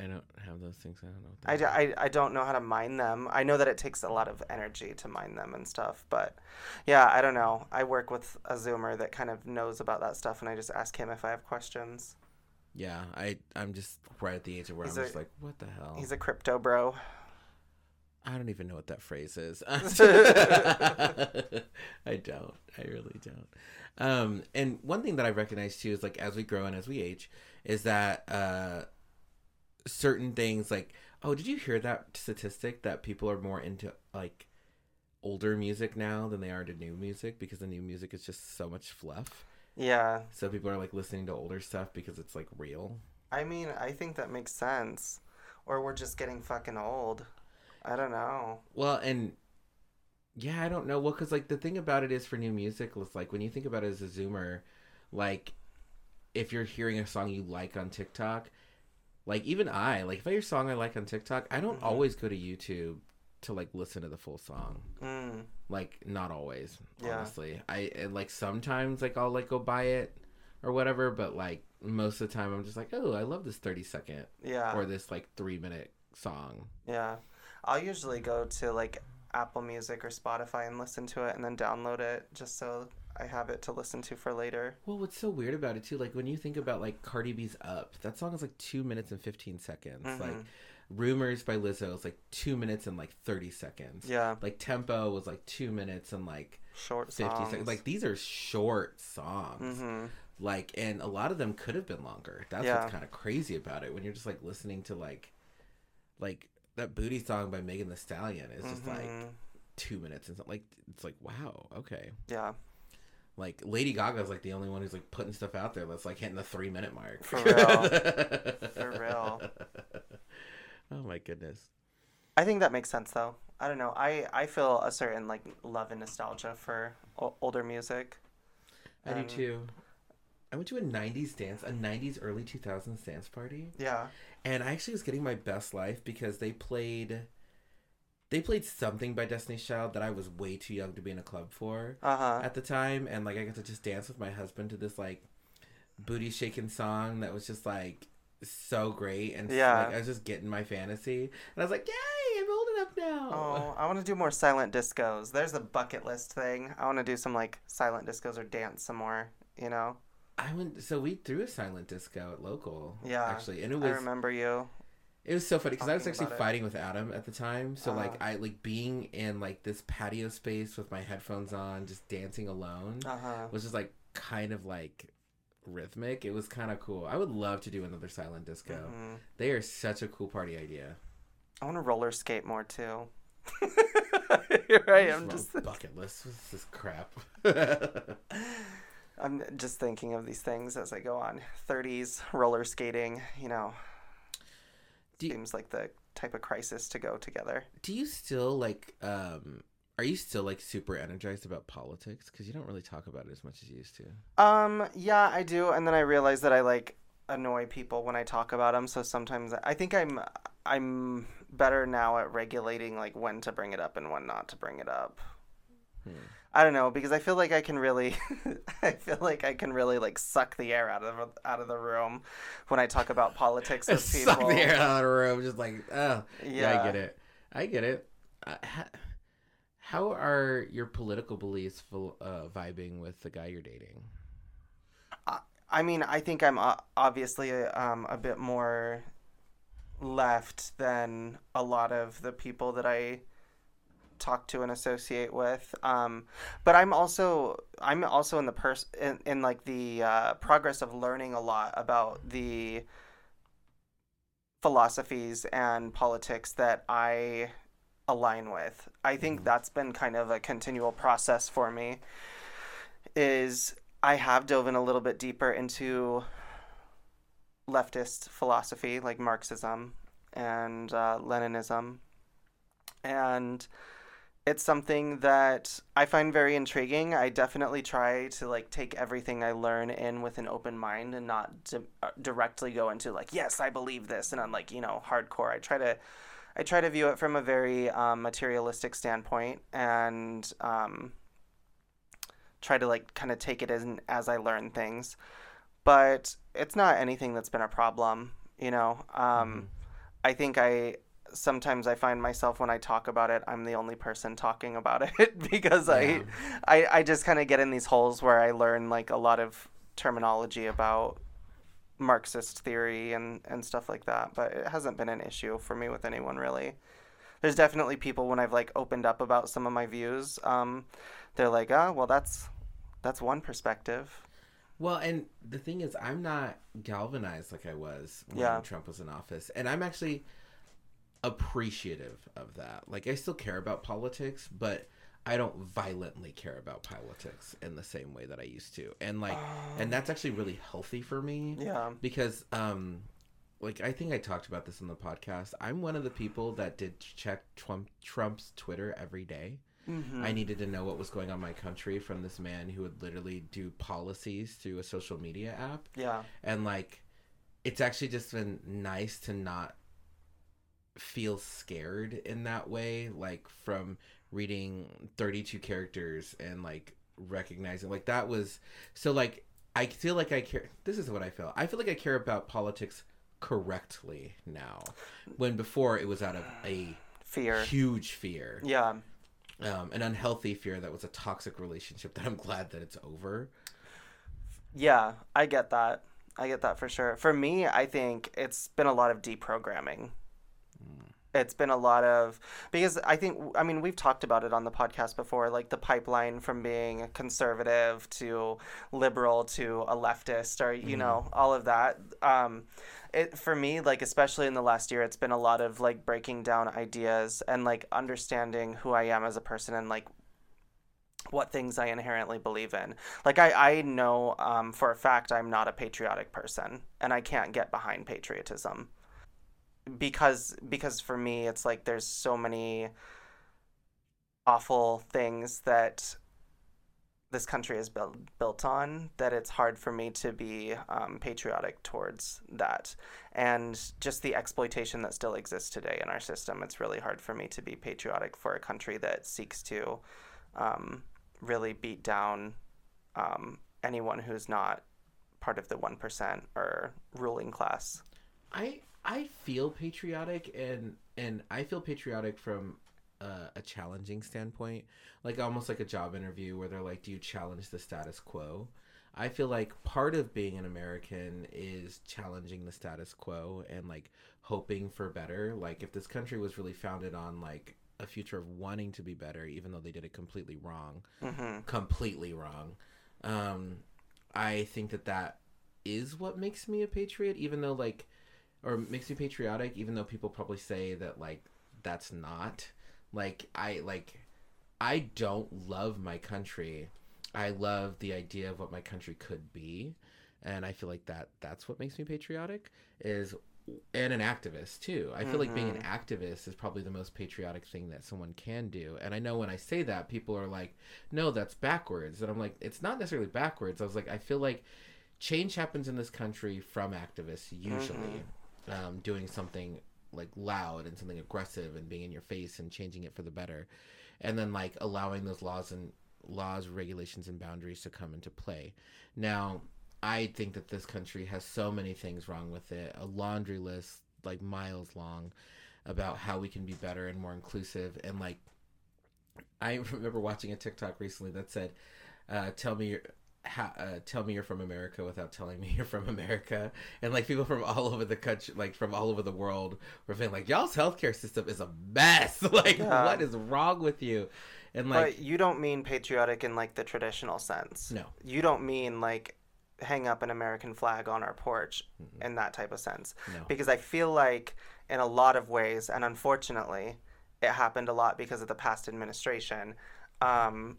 I don't have those things. I don't know. I. I, I don't know how to mine them. I know that it takes a lot of energy to mine them and stuff, but yeah, I don't know. I work with a Zoomer that kind of knows about that stuff, and I just ask him if I have questions. Yeah, I I'm just right at the age of where He's I'm a- just like, what the hell? He's a crypto bro. I don't even know what that phrase is. I don't. I really don't. Um, and one thing that I recognize too is like as we grow and as we age, is that uh, certain things like oh, did you hear that statistic that people are more into like older music now than they are to new music because the new music is just so much fluff. Yeah. So people are like listening to older stuff because it's like real. I mean, I think that makes sense. Or we're just getting fucking old. I don't know. Well, and yeah, I don't know. Well, because like the thing about it is for new music, it's like when you think about it as a Zoomer, like if you're hearing a song you like on TikTok, like even I, like if I hear a song I like on TikTok, I don't Mhm. always go to YouTube to like listen to the full song. Mm. Like not always, Yeah. honestly. I and like sometimes like I'll like go buy it or whatever, but like most of the time I'm just like, oh, I love this thirty second Yeah. or this like three minute song. Yeah. I'll usually go to like Apple Music or Spotify and listen to it and then download it just so I have it to listen to for later. Well, what's so weird about it too, like when you think about like Cardi B's "Up," that song is like two minutes and fifteen seconds. Like Mhm. "Rumors" by Lizzo is like two minutes and like thirty seconds. Yeah. Like "Tempo" was like two minutes and like Short fifty songs. seconds. Like these are short songs. hmm Like, and a lot of them could have been longer. That's Yeah. what's kind of crazy about it when you're just like listening to like, like that "Booty" song by Megan Thee Stallion is just like Mhm. two minutes and something. Like it's like wow, okay. Yeah. Like Lady Gaga's like the only one who's like putting stuff out there that's like hitting the three minute mark. For real. For real. Oh my goodness. I think that makes sense though. I don't know. I I feel a certain like love and nostalgia for o- older music. I do Um, too. I went to a '90s dance, a '90s early 2000s dance party, Yeah. and I actually was getting my best life because they played, they played something by Destiny's Child that I was way too young to be in a club for Uh huh. at the time, and like I got to just dance with my husband to this like booty shaking song that was just like so great and Yeah. like I was just getting my fantasy, and I was like, yay, I'm old enough now. Oh, I want to do more silent discos. There's a bucket list thing. I want to do some like silent discos or dance some more. You know. I went. So we threw a silent disco at local. Yeah, actually, and it was I remember you. it was so funny because I was actually fighting with Adam at the time. So like Uh-huh. I like being in like this patio space with my headphones on, just dancing alone, Uh huh. was just like kind of like rhythmic. It was kind of cool. I would love to do another silent disco. hmm They are such a cool party idea. I want to roller skate more too. You're right. I'm just bucket list. This crap? I'm just thinking of these things as I go on. 30s roller skating. You know, Do seems like the type of crisis to go together. do you still like? um Are you still like super energized about politics? Because you don't really talk about it as much as you used to. Um, yeah, I do, and then I realize that I like annoy people when I talk about them. So sometimes I think I'm I'm better now at regulating like when to bring it up and when not to bring it up. Hmm. I don't know because I feel like I can really, I feel like I can really like suck the air out of out of the room when I talk about politics with people. Suck the air out of the room, just like, oh, yeah, Yeah. I get it. I get it. Uh, ha- how are your political beliefs uh, vibing with the guy you're dating? I mean, I think I'm uh, obviously um, a bit more left than a lot of the people that I talk to and associate with. Um, but I'm also I'm also in the pers- in, in like the uh, progress of learning a lot about the philosophies and politics that I align with. I think Mhm. that's been kind of a continual process for me. Is I have dove in a little bit deeper into leftist philosophy like Marxism and uh, Leninism, and it's something that I find very intriguing. I definitely try to like take everything I learn in with an open mind and not di- uh, directly go into like, yes, I believe this, and I'm like, you know, hardcore. I try to, I try to view it from a very um, materialistic standpoint and um, try to like kind of take it as as I learn things. But it's not anything that's been a problem, you know. Um, I think I sometimes I find myself when I talk about it, I'm the only person talking about it because Yeah. I, I I just kind of get in these holes where I learn like a lot of terminology about Marxist theory and and stuff like that. But it hasn't been an issue for me with anyone really. There's definitely people when I've like opened up about some of my views, um, they're like, ah, well, that's that's one perspective. Well, and the thing is, I'm not galvanized like I was when Yeah. Trump was in office, and I'm actually appreciative of that. Like, I still care about politics, but I don't violently care about politics in the same way that I used to, and like, and that's actually really healthy for me Yeah. because, um, like I think I talked about this on the podcast. I'm one of the people that did check Trump Trump's Twitter every day. Mm-hmm. I needed to know what was going on in my country from this man who would literally do policies through a social media app. Yeah. And like it's actually just been nice to not feel scared in that way, like from reading 32 characters and like recognizing like that was so like I feel like I care this is what I feel. I feel like I care about politics correctly now. When before it was out of a Fear. huge fear Yeah. um, an unhealthy fear that was a toxic relationship that I'm glad that it's over. Yeah, I get that. I get that for sure. For me, I think it's been a lot of deprogramming. It's been a lot of because I think I mean we've talked about it on the podcast before like the pipeline from being conservative to liberal to a leftist or you know all of that. Um it for me like especially in the last year it's been a lot of like breaking down ideas and like understanding who I am as a person and like what things I inherently believe in. Like I, I know um, for a fact I'm not a patriotic person, and I can't get behind patriotism because because for me it's like there's so many awful things that this country is built built on that it's hard for me to be um, patriotic towards that. And just the exploitation that still exists today in our system it's really hard for me to be patriotic for a country that seeks to um, really beat down um, anyone who's not part of the 1% or ruling class. I I feel patriotic and and I feel patriotic from uh, a challenging standpoint, like almost like a job interview where they're like, "Do you challenge the status quo?" I feel like part of being an American is challenging the status quo and like hoping for better. Like if this country was really founded on like a future of wanting to be better, even though they did it completely wrong, mm-hmm. completely wrong. Um, I think that that is what makes me a patriot, even though like, or makes me patriotic, even though people probably say that like that's not. Like I like, I don't love my country. I love the idea of what my country could be, and I feel like that that's what makes me patriotic. Is and an activist too. I feel like being an mm-hmm. activist is probably the most patriotic thing that someone can do. And I know when I say that, people are like, "No, that's backwards." And I'm like, "It's not necessarily backwards." I was like, I feel like change happens in this country from activists usually mm-hmm. Um, doing something like loud and something aggressive and being in your face and changing it for the better, and then like allowing those laws and laws, regulations, and boundaries to come into play. Now, I think that this country has so many things wrong with it, a laundry list like miles long about how we can be better and more inclusive. And like, I remember watching a TikTok recently that said, uh, "Tell me your." Ha, uh, tell me you're from America without telling me you're from America, and like people from all over the country, like from all over the world, were feeling like y'all's healthcare system is a mess. like, Yeah. what is wrong with you? And like, but you don't mean patriotic in like the traditional sense no, you don't mean like hang up an american flag on our porch in that type of sense no, because I feel like in a lot of ways, and unfortunately, it happened a lot because of the past administration. Um,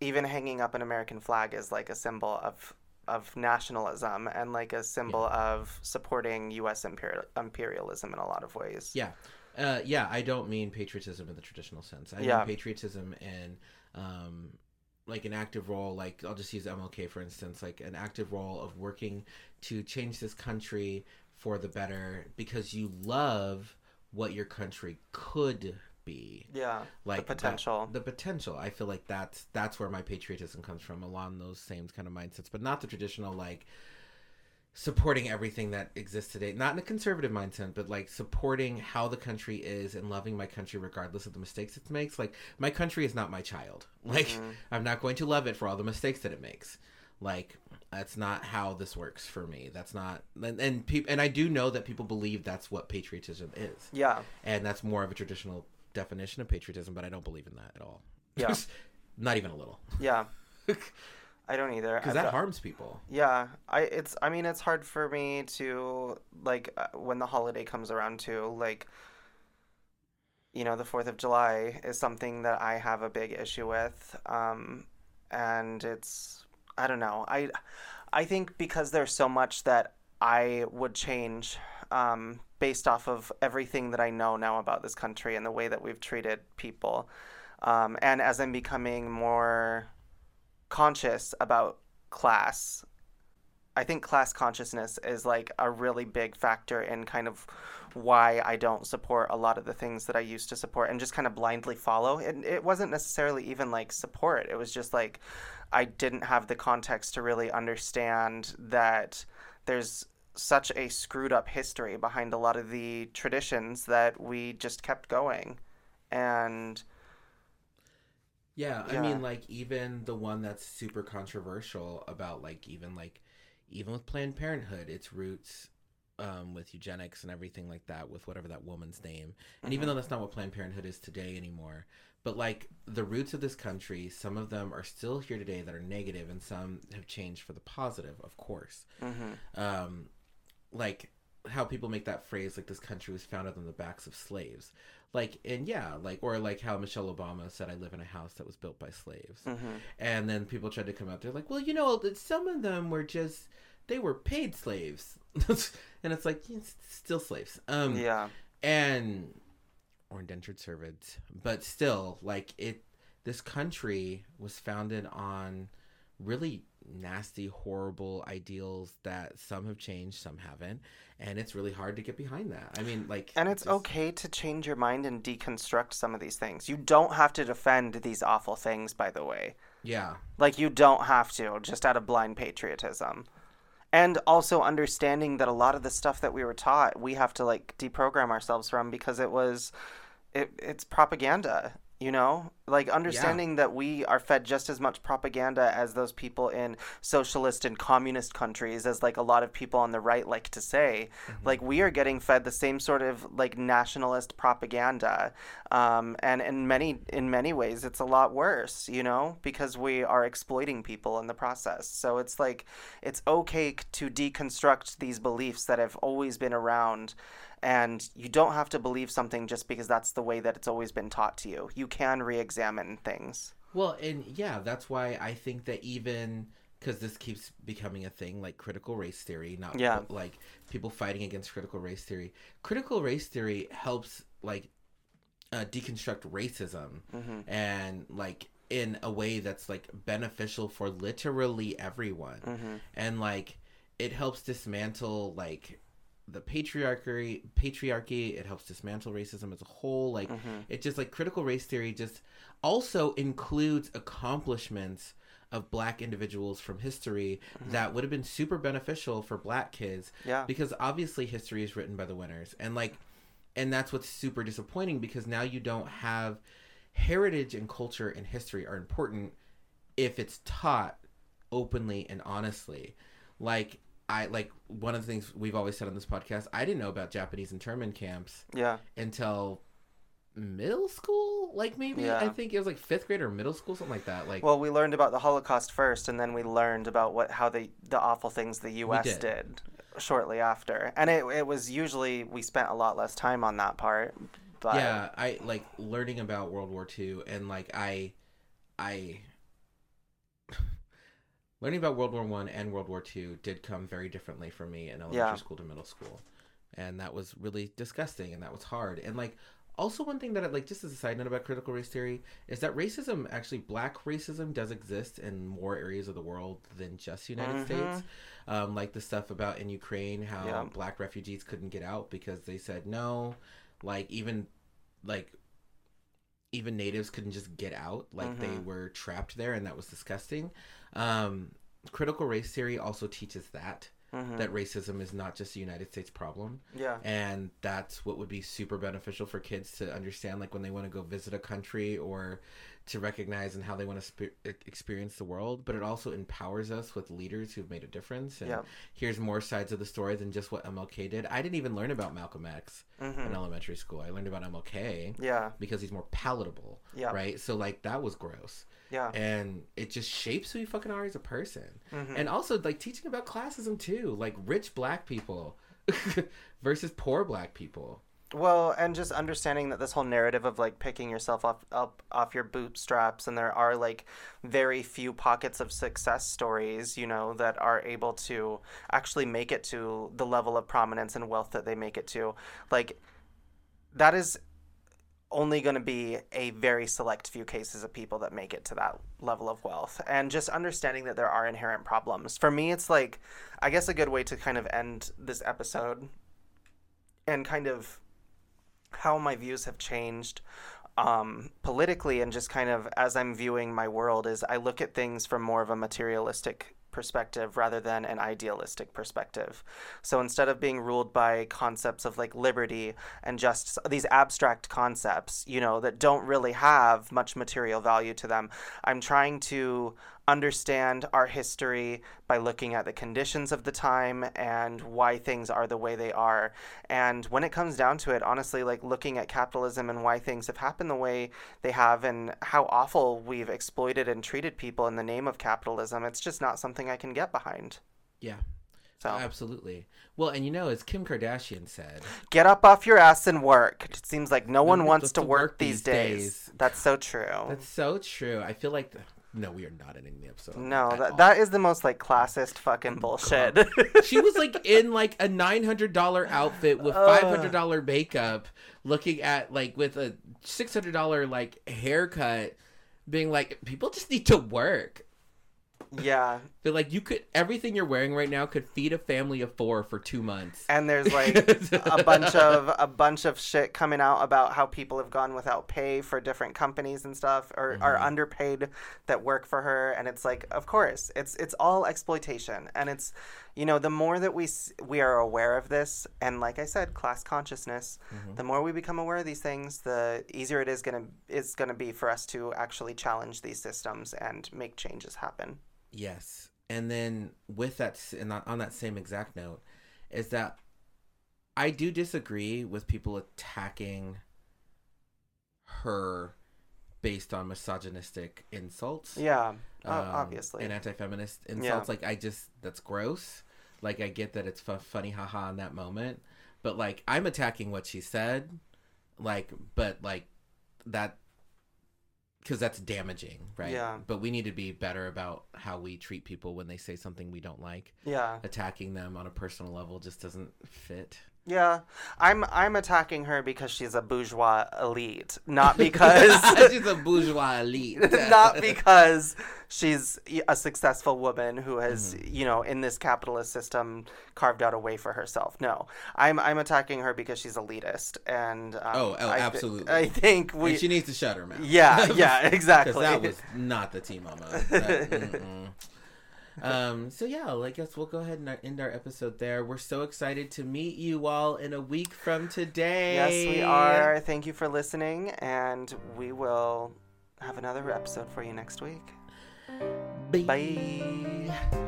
even hanging up an American flag is like a symbol of of nationalism and like a symbol of supporting U.S. Imperial, imperialism in a lot of ways. Yeah. Uh, yeah, I don't mean patriotism in the traditional sense. I Yeah. mean patriotism in um, like an active role. Like I'll just use MLK for instance, like an active role of working to change this country for the better because you love what your country could be. Yeah. Like that- potential. the potential. I feel like that's that's where my patriotism comes from, along those same kind of mindsets, but not the traditional like supporting everything that exists today. Not in a conservative mindset, but like supporting how the country is and loving my country regardless of the mistakes it makes. Like my country is not my child. Like Mm-hmm. I'm not going to love it for all the mistakes that it makes. Like that's not how this works for me. That's not and, and people and I do know that people believe that's what patriotism is Yeah. and that's more of a traditional definition of patriotism but i don't believe in that at all Yeah. not even a little Yeah. I don't either. because that harms people Yeah, I it's I mean it's hard for me to like uh, when the holiday comes around too like you know the 4th of July is something that I have a big issue with um and it's I don't know. I I think because there's so much that I would change um based off of everything that I know now about this country and the way that we've treated people. Um, and as I'm becoming more conscious about class i think class consciousness is like a really big factor in kind of why i don't support a lot of the things that i used to support and just kind of blindly follow and it wasn't necessarily even like support it was just like i didn't have the context to really understand that there's such a screwed up history behind a lot of the traditions that we just kept going and yeah, i Yeah. mean like even the one that's super controversial about like even like even with planned parenthood its roots um, with eugenics and everything like that with whatever that woman's name and even though that's not what planned parenthood is today anymore but like the roots of this country some of them are still here today that are negative and some have changed for the positive of course mhm. um, like how people make that phrase like this country was founded on the backs of slaves. Like and yeah like or like how michelle obama said i live in a house that was built by slaves. Mhm. and then people tried to come out there like well you know some of them were just they were paid slaves. And it's like it's still slaves. Um yeah. and or indentured servants. But still like it this country was founded on really nasty horrible ideals that some have changed some haven't and it's really hard to get behind that i mean like And it's just- okay to change your mind and deconstruct some of these things. You don't have to defend these awful things, by the way. yeah Like, you don't have to, just out of blind patriotism. And also understanding that a lot of the stuff that we were taught, we have to, like, deprogram ourselves from because it was, it, it's propaganda, you know? Like, understanding that we are fed just as much propaganda as those people in socialist and communist countries, as, like, a lot of people on the right like to say. Like, we are getting fed the same sort of, like, nationalist propaganda. Um, and in many, in many ways, it's a lot worse, you know? Because we are exploiting people in the process. So it's like, it's okay to deconstruct these beliefs that have always been around and you don't have to believe something just because that's the way that it's always been taught to you. You can re-examine things. Well, and yeah, that's why I think that even because this keeps becoming a thing, like critical race theory, not Yeah. like people fighting against critical race theory. Critical race theory helps like uh, deconstruct racism Mm-hmm. and like in a way that's like beneficial for literally everyone, Mm-hmm. and like it helps dismantle like the patriarchy patriarchy it helps dismantle racism as a whole like Mm-hmm. it just like critical race theory just also includes accomplishments of black individuals from history that would have been super beneficial for black kids Yeah. because obviously history is written by the winners and like and that's what's super disappointing because now you don't have heritage and culture and history are important if it's taught openly and honestly like i like one of the things we've always said on this podcast i didn't know about japanese internment camps Yeah. until middle school like maybe Yeah. i think it was like fifth grade or middle school something like that like Well, we learned about the Holocaust first, and then we learned about what how the the awful things the U.S. did. did. shortly after, and it it was usually we spent a lot less time on that part. But yeah i like learning about world war ii and like i i learning about world war one and world war two did come very differently for me in elementary Yeah. school to middle school and that was really disgusting and that was hard and like also one thing that I, like just as a side note about critical race theory is that racism actually black racism does exist in more areas of the world than just united Mhm. states um, like the stuff about in ukraine how Yeah. black refugees couldn't get out because they said no like even like even natives couldn't just get out like they Mhm. were trapped there and that was disgusting um, critical race theory also teaches that Mhm. that racism is not just a united states problem yeah. and that's what would be super beneficial for kids to understand like when they want to go visit a country or to recognize and how they want to spe- experience the world but it also empowers us with leaders who've made a difference and Yep. here's more sides of the story than just what mlk did i didn't even learn about malcolm x hmm in elementary school i learned about mlk Yeah. because he's more palatable Yeah. right so like that was gross Yeah. and it just shapes who you fucking are as a person Mhm. and also like teaching about classism too like rich black people versus poor black people Well, and just understanding that this whole narrative of like picking yourself off up off your bootstraps, and there are like very few pockets of success stories, you know, that are able to actually make it to the level of prominence and wealth that they make it to. Like, that is only going to be a very select few cases of people that make it to that level of wealth and just understanding that there are inherent problems for me it's like i guess a good way to kind of end this episode and kind of how my views have changed um, politically and just kind of as I'm viewing my world is I look at things from more of a materialistic perspective rather than an idealistic perspective. So instead of being ruled by concepts of like liberty and just these abstract concepts, you know, that don't really have much material value to them, I'm trying to understand our history by looking at the conditions of the time and why things are the way they are. And when it comes down to it, honestly, like looking at capitalism and why things have happened the way they have and how awful we've exploited and treated people in the name of capitalism, it's just not something I can get behind. yeah So absolutely well and you know as kim kardashian said get up off your ass and work. It seems like no one wants to work, these days. days. That's so true. that's so true i feel like the, no we are not ending the episode no, that all. that is the most like classist fucking oh, bullshit. she was like in like a $900 outfit with $500 makeup looking at like with a $600 like haircut being like people just need to work yeah, But like you could everything you're wearing right now could feed a family of four for two months. and there's like a bunch of a bunch of shit coming out about how people have gone without pay for different companies and stuff or are mm-hmm. underpaid that work for her. And it's like of course it's it's all exploitation. And it's you know the more that we we are aware of this and like I said class consciousness mm-hmm. the more we become aware of these things the easier it is going to is going to be for us to actually challenge these systems and make changes happen Yes. And then with that and on- that same exact note is that I do disagree with people attacking her based on misogynistic insults. yeah um, obviously. and anti-feminist insults. Like i just that's gross. Like i get that it's fu- funny haha in that moment. But like i'm attacking what she said. Like but like that because that's damaging right? Yeah. but we need to be better about how we treat people when they say something we don't like. Yeah. Attacking them on a personal level just doesn't fit Yeah, I'm I'm attacking her because she's a bourgeois elite, not because she's a bourgeois elite not because she's a successful woman who has, Mm-hmm. you know, in this capitalist system carved out a way for herself. No, I'm I'm attacking her because she's elitist, and um, Oh, oh, I absolutely. I think we. And she needs to shut her mouth yeah, yeah, exactly. that was not the team Mama. That- mm-mm. Um. So yeah, I guess we'll go ahead and end our episode there. We're so excited to meet you all in a week from today. yes, we are. Thank you for listening, and we will have another episode for you next week. Bye. Bye.